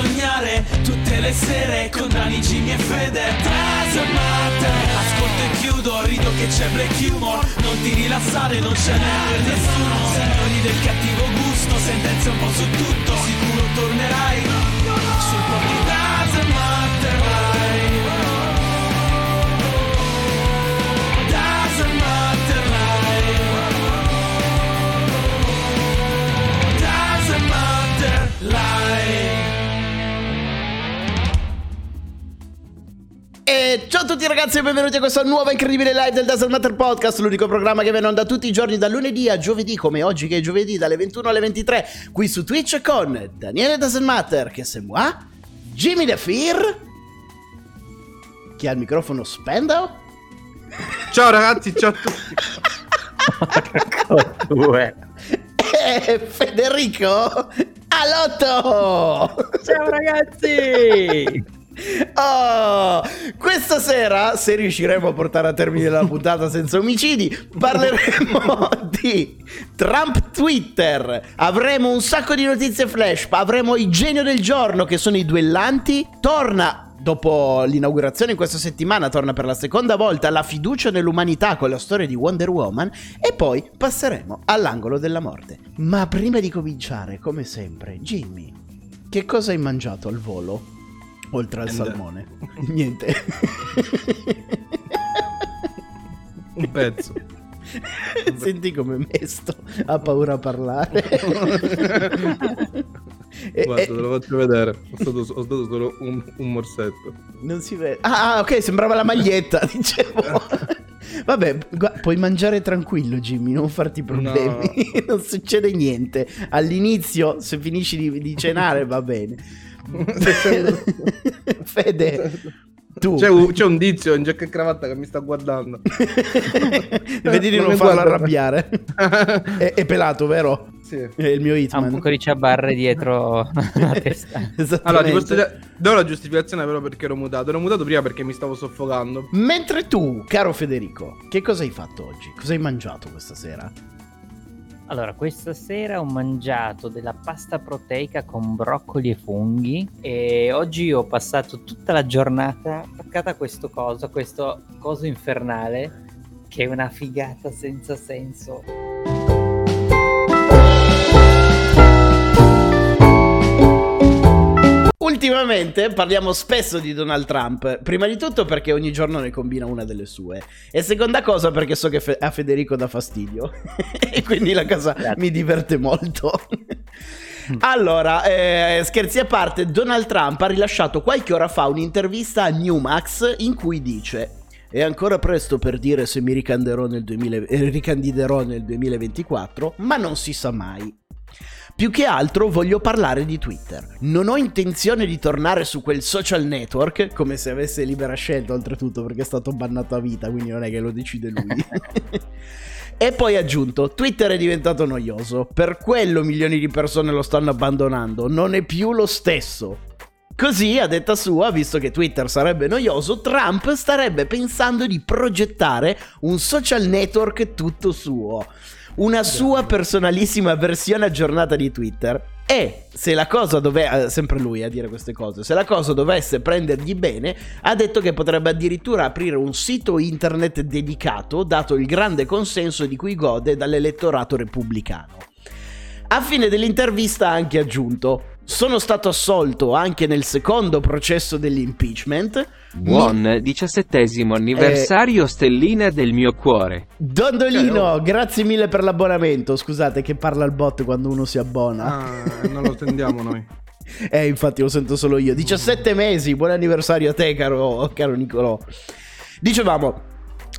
sognare tutte le sere con Dani, Jimmy e Fede. Matter Ascolto e chiudo, rido che c'è black humor. Non ti rilassare, non ce n'è per nessuno. Signori del cattivo gusto, sentenze un po' su tutto Sicuro tornerai E ciao a tutti ragazzi e benvenuti a questa nuova incredibile live del Dazzle Matter Podcast, l'unico programma che viene onda tutti i giorni dal lunedì a giovedì, come oggi che è giovedì, dalle 21 alle 23, qui su Twitch con Daniele Dazzle Matter, che se moi, Jimmy The Fear, chi ha il microfono spendo, Ciao ragazzi, ciao a tutti. E Federico Alotto! Ciao ragazzi! Oh, questa sera, se riusciremo a portare a termine la puntata senza omicidi, parleremo di Trump Twitter. Avremo un sacco di notizie flash. Avremo i genio del giorno che sono i duellanti. Torna dopo l'inaugurazione in questa settimana, torna per la seconda volta la fiducia nell'umanità con la storia di Wonder Woman. E poi passeremo all'angolo della morte. Ma prima di cominciare, come sempre, Jimmy, che cosa hai mangiato al volo? Oltre al salmone. Niente. Un pezzo. Senti come mesto, ha paura a parlare. Guarda, te lo faccio vedere. Ho stato, ho stato solo un, un morsetto. non si vede. Ah, ah, ok, sembrava la maglietta, dicevo. Vabbè, gua- puoi mangiare tranquillo, Jimmy, non farti problemi. non succede niente. All'inizio, se finisci di, di cenare, va bene. Fede, tu. C'è un, c'è un tizio in giacca e cravatta che mi sta guardando. Vedi di Non non mi farlo arrabbiare. è, è pelato, vero? sì. È il mio Ha un hitman. bucorice a barre dietro la testa. Allora, ti posso dire- do la giustificazione però perché ero mutato. Ero mutato prima perché mi stavo soffocando. Mentre tu, caro Federico, che cosa hai fatto oggi? Cosa hai mangiato questa sera? Allora, questa sera ho mangiato della pasta proteica con broccoli e funghi e oggi ho passato tutta la giornata attaccata a questo coso, a questo coso infernale che è una figata senza senso. Ultimamente parliamo spesso di Donald Trump, prima di tutto perché ogni giorno ne combina una delle sue e seconda cosa perché so che fe- a Federico dà fastidio e quindi la cosa Grazie. mi diverte molto. Allora, eh, scherzi a parte, Donald Trump ha rilasciato qualche ora fa un'intervista a Newmax in cui dice è ancora presto per dire se mi ricanderò nel 2000 eh, ricandiderò nel 2024, ma non si sa mai. Più che altro voglio parlare di Twitter. Non ho intenzione di tornare su quel social network, come se avesse libera scelta oltretutto perché è stato bannato a vita, quindi non è che lo decide lui. e poi ha aggiunto, Twitter è diventato noioso, per quello milioni di persone lo stanno abbandonando, non è più lo stesso. Così, a detta sua, visto che Twitter sarebbe noioso, Trump starebbe pensando di progettare un social network tutto suo. Una sua personalissima versione aggiornata di Twitter. E se la cosa dovesse, sempre lui a dire queste cose, se la cosa dovesse prendergli bene, ha detto che potrebbe addirittura aprire un sito internet dedicato, dato il grande consenso di cui gode dall'elettorato repubblicano. A fine dell'intervista ha anche aggiunto: Sono stato assolto anche nel secondo processo dell'impeachment. Buon diciassettesimo anniversario stellina del mio cuore. Dondolino, grazie mille per l'abbonamento. Scusate che parla il bot quando uno si abbona. Ah, non lo tendiamo noi. Eh, infatti lo sento solo io. 17 mesi, buon anniversario a te, caro, caro Nicolò. Dicevamo,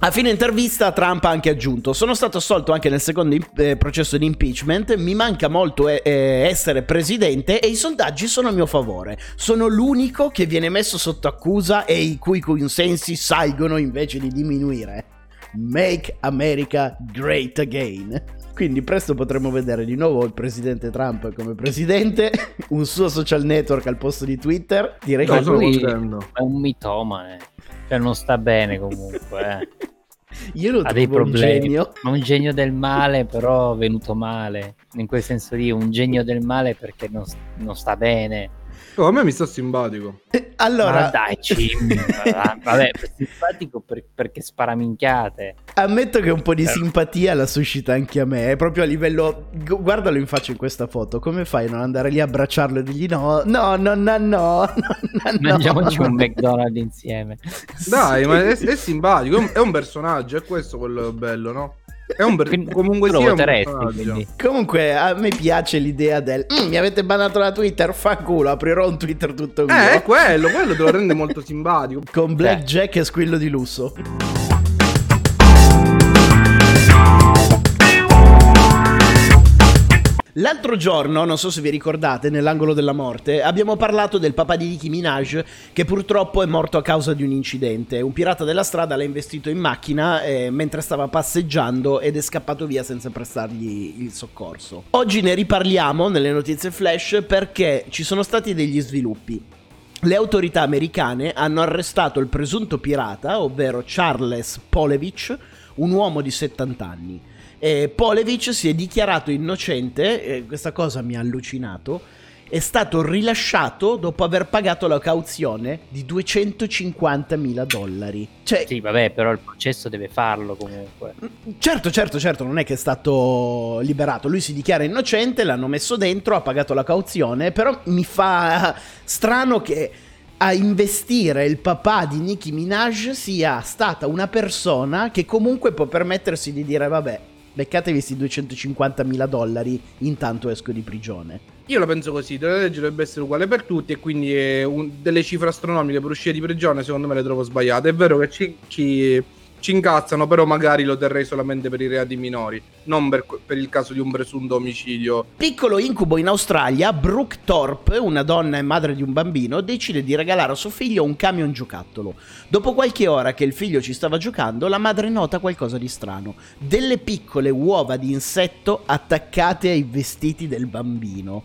a fine intervista Trump ha anche aggiunto, sono stato assolto anche nel secondo eh, processo di impeachment, mi manca molto eh, eh, essere presidente e i sondaggi sono a mio favore. Sono l'unico che viene messo sotto accusa e i cui consensi salgono invece di diminuire. Make America Great Again. Quindi presto potremo vedere di nuovo il presidente Trump come presidente, un suo social network al posto di Twitter. Direi No, che lui-. È un mitoma, eh. Cioè non sta bene comunque, eh. io lo Ha dei trovo un problemi. genio. Ma un genio del male, però venuto male. In quel senso lì, un genio del male perché non, non sta bene. Oh, a me mi sta simpatico. Eh, Allora, Ma dai, va- vabbè, simpatico per- perché spara minchiate. ammetto che un po' di simpatia la suscita anche a me. È proprio a livello. gu- Guardalo in faccia in questa foto. Come fai a non andare lì a abbracciarlo e dirgli no, no, no, no, no, no, no, no. Mangiamoci un McDonald's insieme. Dai, ma è, è simpatico, è un personaggio, è questo quello bello, no? È un Quindi comunque lo voteresti. Comunque, a me piace l'idea del "Mm, mi avete bannato la Twitter, fa culo, aprirò un Twitter tutto mio. Eh, quello, quello te lo rende molto simpatico. Con Blackjack e squillo di lusso. L'altro giorno, non so se vi ricordate, nell'angolo della morte, abbiamo parlato del papà di Nicki Minaj che purtroppo è morto a causa di un incidente. Un pirata della strada l'ha investito in macchina eh, mentre stava passeggiando ed è scappato via senza prestargli il soccorso. Oggi ne riparliamo nelle notizie flash perché ci sono stati degli sviluppi. Le autorità americane hanno arrestato il presunto pirata, ovvero Charles Polevich, un uomo di 70 anni. E Polevich si è dichiarato innocente, e questa cosa mi ha allucinato, è stato rilasciato dopo aver pagato la cauzione di 250.000 dollari. Cioè, Sì, vabbè, però il processo deve farlo comunque. Certo, certo, certo, non è che è stato liberato. Lui si dichiara innocente, l'hanno messo dentro, ha pagato la cauzione, però mi fa strano che a investire il papà di Nicki Minaj sia stata una persona che comunque può permettersi di dire vabbè, beccatevi questi 250.000 dollari, intanto esco di prigione. Io la penso così, la legge dovrebbe essere uguale per tutti e quindi un- delle cifre astronomiche per uscire di prigione secondo me le trovo sbagliate. È vero che ci, ci- ci incazzano, però magari lo terrei solamente per i reati minori, non per, per il caso di un presunto omicidio. Piccolo incubo in Australia, Brooke Thorpe, una donna e madre di un bambino, decide di regalare a suo figlio un camion giocattolo. Dopo qualche ora che il figlio ci stava giocando, la madre nota qualcosa di strano. Delle piccole uova di insetto attaccate ai vestiti del bambino.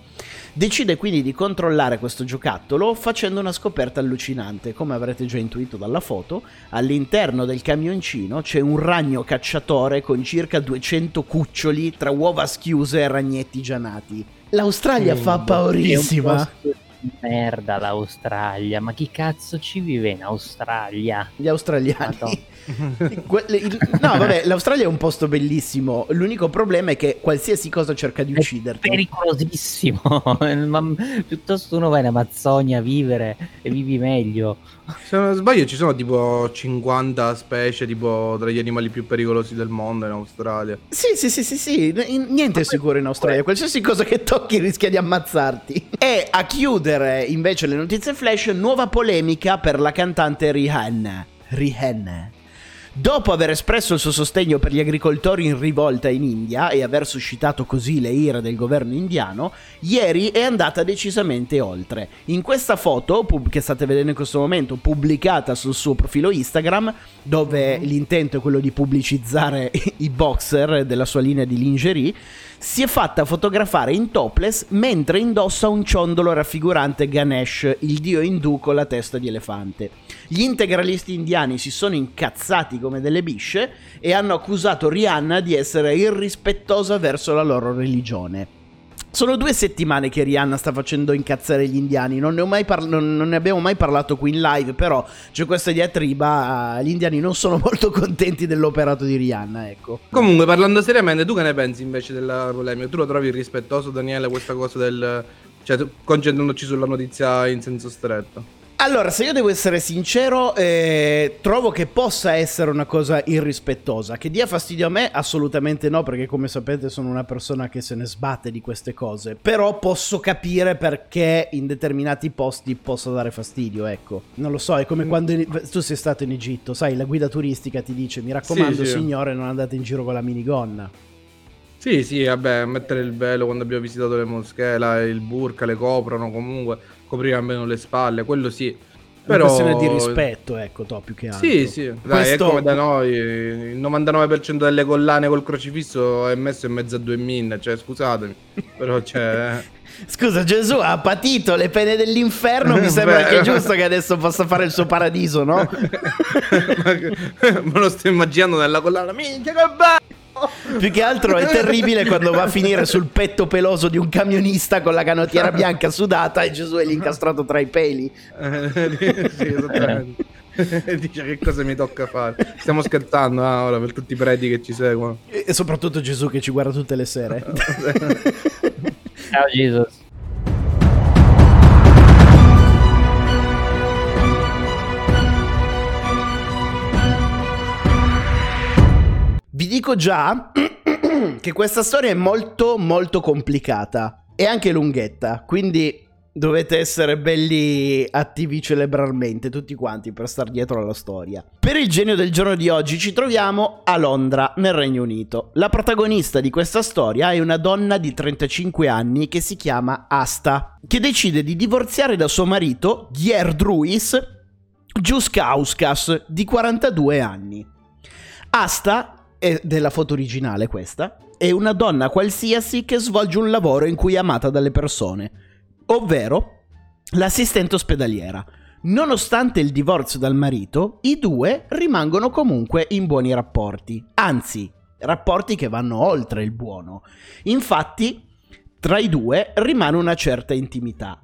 Decide quindi di controllare questo giocattolo facendo una scoperta allucinante. Come avrete già intuito dalla foto, all'interno del camioncino c'è un ragno cacciatore con circa 200 cuccioli tra uova schiuse e ragnetti già nati. L'Australia Mm, fa paurissima. merda l'Australia. Ma chi cazzo ci vive in Australia? Gli australiani. Madonna. No, vabbè, l'Australia è un posto bellissimo. L'unico problema è che qualsiasi cosa cerca di È ucciderti. pericolosissimo. Ma piuttosto uno va in Amazzonia a vivere e vivi meglio. Se non sbaglio ci sono tipo 50 specie tipo tra gli animali più pericolosi del mondo in Australia. Sì, sì, sì, sì, sì. n- Niente è sicuro in Australia. Qualsiasi cosa che tocchi rischia di ammazzarti. E a chiudere invece le notizie flash, nuova polemica per la cantante Rihanna. Rihanna. Dopo aver espresso il suo sostegno per gli agricoltori in rivolta in India e aver suscitato così le ire del governo indiano, ieri è andata decisamente oltre. In questa foto, pub- che state vedendo in questo momento, pubblicata sul suo profilo Instagram, dove l'intento è quello di pubblicizzare i boxer della sua linea di lingerie, si è fatta fotografare in topless mentre indossa un ciondolo raffigurante Ganesh, il dio indù con la testa di elefante. Gli integralisti indiani si sono incazzati come delle bisce e hanno accusato Rihanna di essere irrispettosa verso la loro religione. Sono due settimane che Rihanna sta facendo incazzare gli indiani, non ne, mai par- non- non ne abbiamo mai parlato qui in live, però c'è questa diatriba, eh, gli indiani non sono molto contenti dell'operato di Rihanna, ecco. Comunque, parlando seriamente, tu che ne pensi invece della polemica? Tu lo trovi rispettoso, Daniele, questa cosa del... Cioè, concentrandoci sulla notizia in senso stretto. Allora, se io devo essere sincero, eh, trovo che possa essere una cosa irrispettosa. Che dia fastidio a me? Assolutamente no, perché come sapete sono una persona che se ne sbatte di queste cose. Però posso capire perché in determinati posti possa dare fastidio, ecco. Non lo so, è come quando in- tu sei stato in Egitto, sai, la guida turistica ti dice mi raccomando Sì, sì. signore non andate in giro con la minigonna. Sì, sì, vabbè, mettere il velo quando abbiamo visitato le moschee, là, il burka, le coprono, comunque, coprire almeno le spalle, quello sì. È una Però... questione di rispetto, ecco, to, più che altro. Sì, sì, dai, Questo- è come da noi, il 99% delle collane col crocifisso è messo in mezzo a due min, cioè scusatemi, però c'è... Scusa, Gesù ha patito le pene dell'inferno. Mi sembra Beh. che è giusto che adesso possa fare il suo paradiso, no? Me lo sto immaginando nella collana, minchia che bello! Più che altro è terribile quando va a finire sul petto peloso di un camionista con la canottiera bianca sudata e Gesù è lì incastrato tra i peli. Sì, esattamente. Dice che cosa mi tocca fare. Stiamo scherzando ah, ora per tutti i preti che ci seguono. E soprattutto Gesù che ci guarda tutte le sere. Ciao Jesus. Vi dico già che questa storia è molto molto complicata e anche lunghetta, quindi dovete essere belli attivi cerebralmente tutti quanti per star dietro alla storia. Per il genio del giorno di oggi ci troviamo a Londra, nel Regno Unito. La protagonista di questa storia è una donna di 35 anni che si chiama Asta, che decide di divorziare da suo marito, Gierdruis Giuskauskas, di 42 anni. Asta è della foto originale questa, è una donna qualsiasi che svolge un lavoro in cui è amata dalle persone, ovvero l'assistente ospedaliera. Nonostante il divorzio dal marito, i due rimangono comunque in buoni rapporti, anzi, rapporti che vanno oltre il buono. Infatti, tra i due rimane una certa intimità.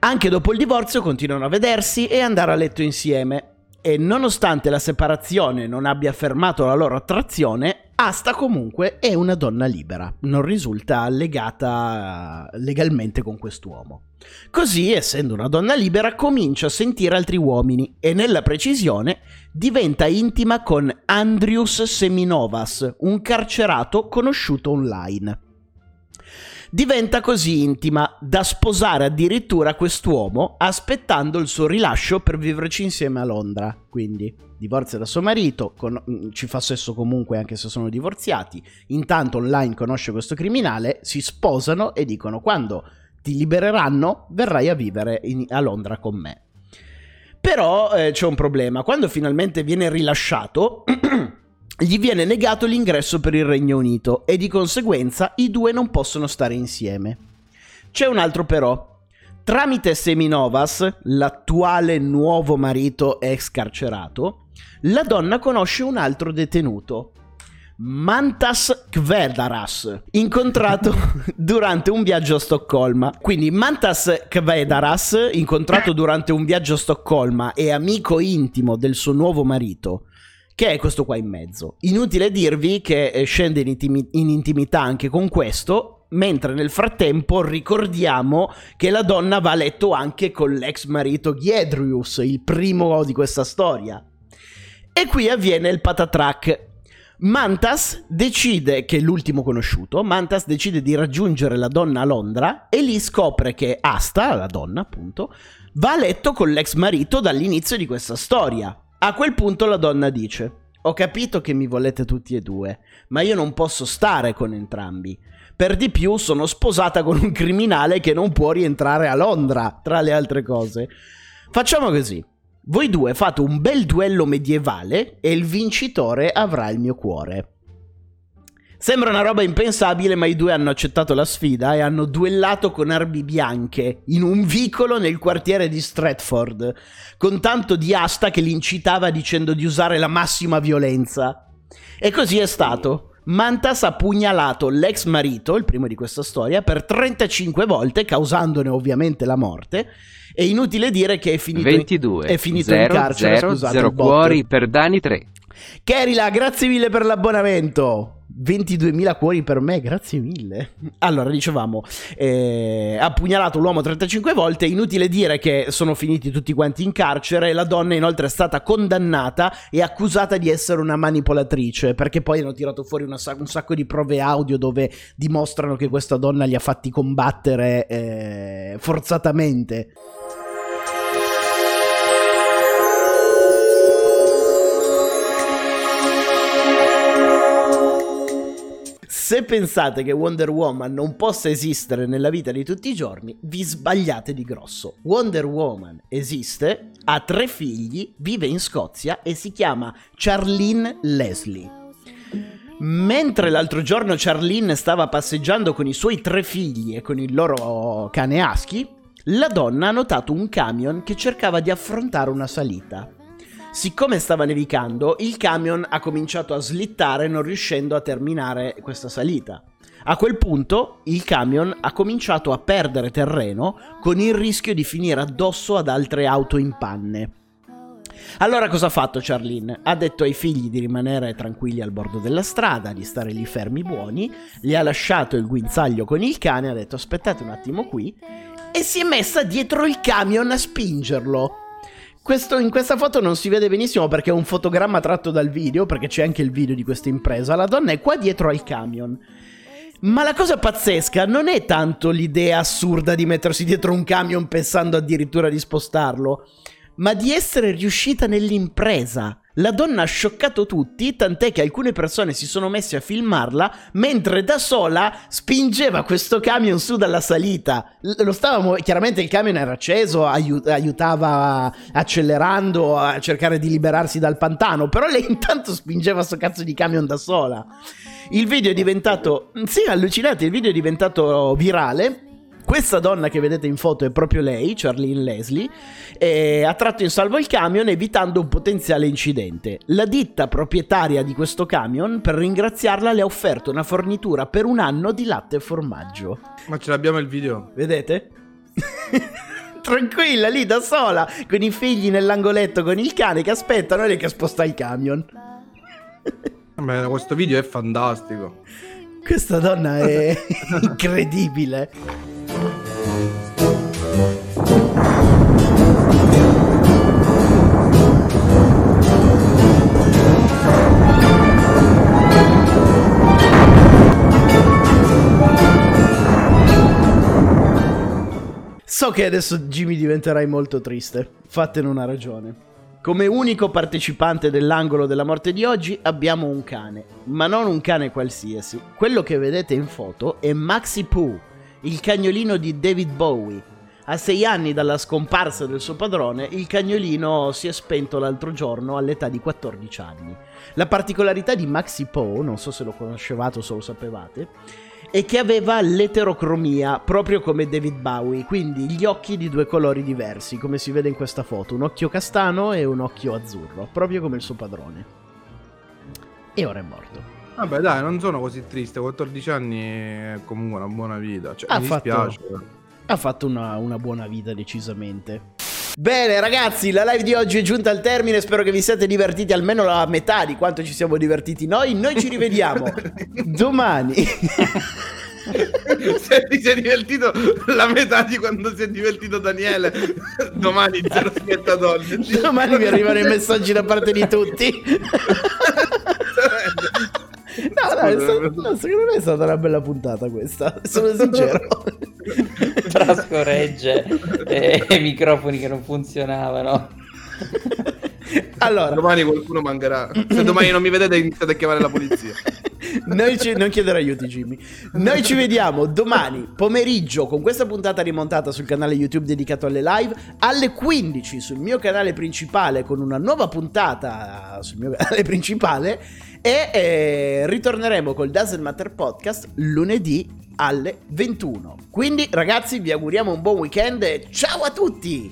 Anche dopo il divorzio continuano a vedersi e andare a letto insieme, e nonostante la separazione non abbia fermato la loro attrazione, Asta comunque è una donna libera, non risulta legata legalmente con quest'uomo. Così, essendo una donna libera, comincia a sentire altri uomini e nella precisione diventa intima con Andrius Seminovas, un carcerato conosciuto online. Diventa così intima da sposare addirittura quest'uomo aspettando il suo rilascio per viverci insieme a Londra. Quindi divorzia da suo marito, con- mm, ci fa sesso comunque anche se sono divorziati. Intanto online conosce questo criminale, si sposano e dicono quando ti libereranno verrai a vivere in- a Londra con me. Però eh, c'è un problema, quando finalmente viene rilasciato gli viene negato l'ingresso per il Regno Unito e di conseguenza i due non possono stare insieme. C'è un altro però. Tramite Seminovas, l'attuale nuovo marito ex carcerato, la donna conosce un altro detenuto, Mantas Kvedaras, incontrato durante un viaggio a Stoccolma. Quindi Mantas Kvedaras, incontrato durante un viaggio a Stoccolma e amico intimo del suo nuovo marito, che è questo qua in mezzo. Inutile dirvi che eh, scende in, intimi- in intimità anche con questo, mentre nel frattempo ricordiamo che la donna va a letto anche con l'ex marito Giedrius, il primo di questa storia. E qui avviene il patatrack. Mantas decide, che è l'ultimo conosciuto, Mantas decide di raggiungere la donna a Londra e lì scopre che Asta, la donna appunto, va a letto con l'ex marito dall'inizio di questa storia. A quel punto la donna dice: Ho capito che mi volete tutti e due, ma io non posso stare con entrambi. Per di più sono sposata con un criminale che non può rientrare a Londra, tra le altre cose. Facciamo così. Voi due fate un bel duello medievale e il vincitore avrà il mio cuore. Sembra una roba impensabile, ma i due hanno accettato la sfida e hanno duellato con armi bianche in un vicolo nel quartiere di Stratford, con tanto di asta che li incitava dicendo di usare la massima violenza. E così è stato. Mantas ha pugnalato l'ex marito, il primo di questa storia, per 35 volte, causandone ovviamente la morte. È inutile dire che è finito, 22 è finito 0, in carcere. 0, scusate, 0 il bot. cuori per Dani 3. Kerila, grazie mille per l'abbonamento. 22.000 cuori per me, grazie mille. Allora, dicevamo, eh, ha pugnalato l'uomo 35 volte, inutile dire che sono finiti tutti quanti in carcere, la donna inoltre è stata condannata e accusata di essere una manipolatrice, perché poi hanno tirato fuori una un sacco di prove audio dove dimostrano che questa donna li ha fatti combattere eh, forzatamente. Se pensate che Wonder Woman non possa esistere nella vita di tutti i giorni, vi sbagliate di grosso. Wonder Woman esiste, ha tre figli, vive in Scozia e si chiama Charlene Leslie. Mentre l'altro giorno Charlene stava passeggiando con i suoi tre figli e con il loro cane Husky, la donna ha notato un camion che cercava di affrontare una salita. Siccome stava nevicando, il camion ha cominciato a slittare non riuscendo a terminare questa salita. A quel punto il camion ha cominciato a perdere terreno con il rischio di finire addosso ad altre auto in panne. Allora cosa ha fatto Charlene? Ha detto ai figli di rimanere tranquilli al bordo della strada, di stare lì fermi buoni, gli ha lasciato il guinzaglio con il cane, ha detto aspettate un attimo qui e si è messa dietro il camion a spingerlo. Questo, in questa foto non si vede benissimo perché è un fotogramma tratto dal video, perché c'è anche il video di questa impresa. La donna è qua dietro al camion. Ma la cosa pazzesca non è tanto l'idea assurda di mettersi dietro un camion pensando addirittura di spostarlo, ma di essere riuscita nell'impresa. La donna ha scioccato tutti, tant'è che alcune persone si sono messe a filmarla mentre da sola spingeva questo camion su dalla salita. Lo stavamo, chiaramente il camion era acceso, aiut- aiutava accelerando a cercare di liberarsi dal pantano, però lei intanto spingeva questo cazzo di camion da sola. Il video è diventato, sì, allucinante, il video è diventato virale questa donna che vedete in foto è proprio lei, Charlene Leslie, e ha tratto in salvo il camion evitando un potenziale incidente. La ditta proprietaria di questo camion, per ringraziarla, le ha offerto una fornitura per un anno di latte e formaggio. Ma ce l'abbiamo il video? Vedete? Tranquilla lì da sola, con i figli nell'angoletto con il cane che aspettano e lei che sposta il camion. Beh, questo video è fantastico. Questa donna è incredibile. So che adesso Jimmy diventerai molto triste, fatene una ragione. Come unico partecipante dell'angolo della morte di oggi abbiamo un cane, ma non un cane qualsiasi. Quello che vedete in foto è Maxi Pooh, il cagnolino di David Bowie. A sei anni dalla scomparsa del suo padrone, il cagnolino si è spento l'altro giorno all'età di 14 anni. La particolarità di Maxi Pooh, non so se lo conoscevate o se lo sapevate, è che aveva l'eterocromia, proprio come David Bowie, quindi gli occhi di due colori diversi, come si vede in questa foto, un occhio castano e un occhio azzurro, proprio come il suo padrone. E ora è morto. Vabbè, dai, non sono così triste. 14 anni è comunque una buona vita. Cioè, Ha mi fatto- dispiace. Ha fatto una, una buona vita, decisamente. Bene ragazzi, la live di oggi è giunta al termine, spero che vi siate divertiti almeno la metà di quanto ci siamo divertiti noi. Noi ci rivediamo domani. Se ti sei divertito la metà di quando si è divertito Daniele, domani zero spettatori. domani mi arrivano i messaggi da parte di tutti. No, no, è sta- no, secondo me è stata una bella puntata questa, sono sincero. Tra scoregge e, e microfoni che non funzionavano. Allora, Domani qualcuno mancherà. Se domani non mi vedete iniziate a chiamare la polizia. Noi ci, non chiedere aiuti, Jimmy. Noi ci vediamo domani pomeriggio con questa puntata rimontata sul canale YouTube dedicato alle live. Alle 15 sul mio canale principale con una nuova puntata sul mio canale principale. E eh, ritorneremo col Doesn't Matter Podcast lunedì alle 21. Quindi, ragazzi, vi auguriamo un buon weekend e ciao a tutti!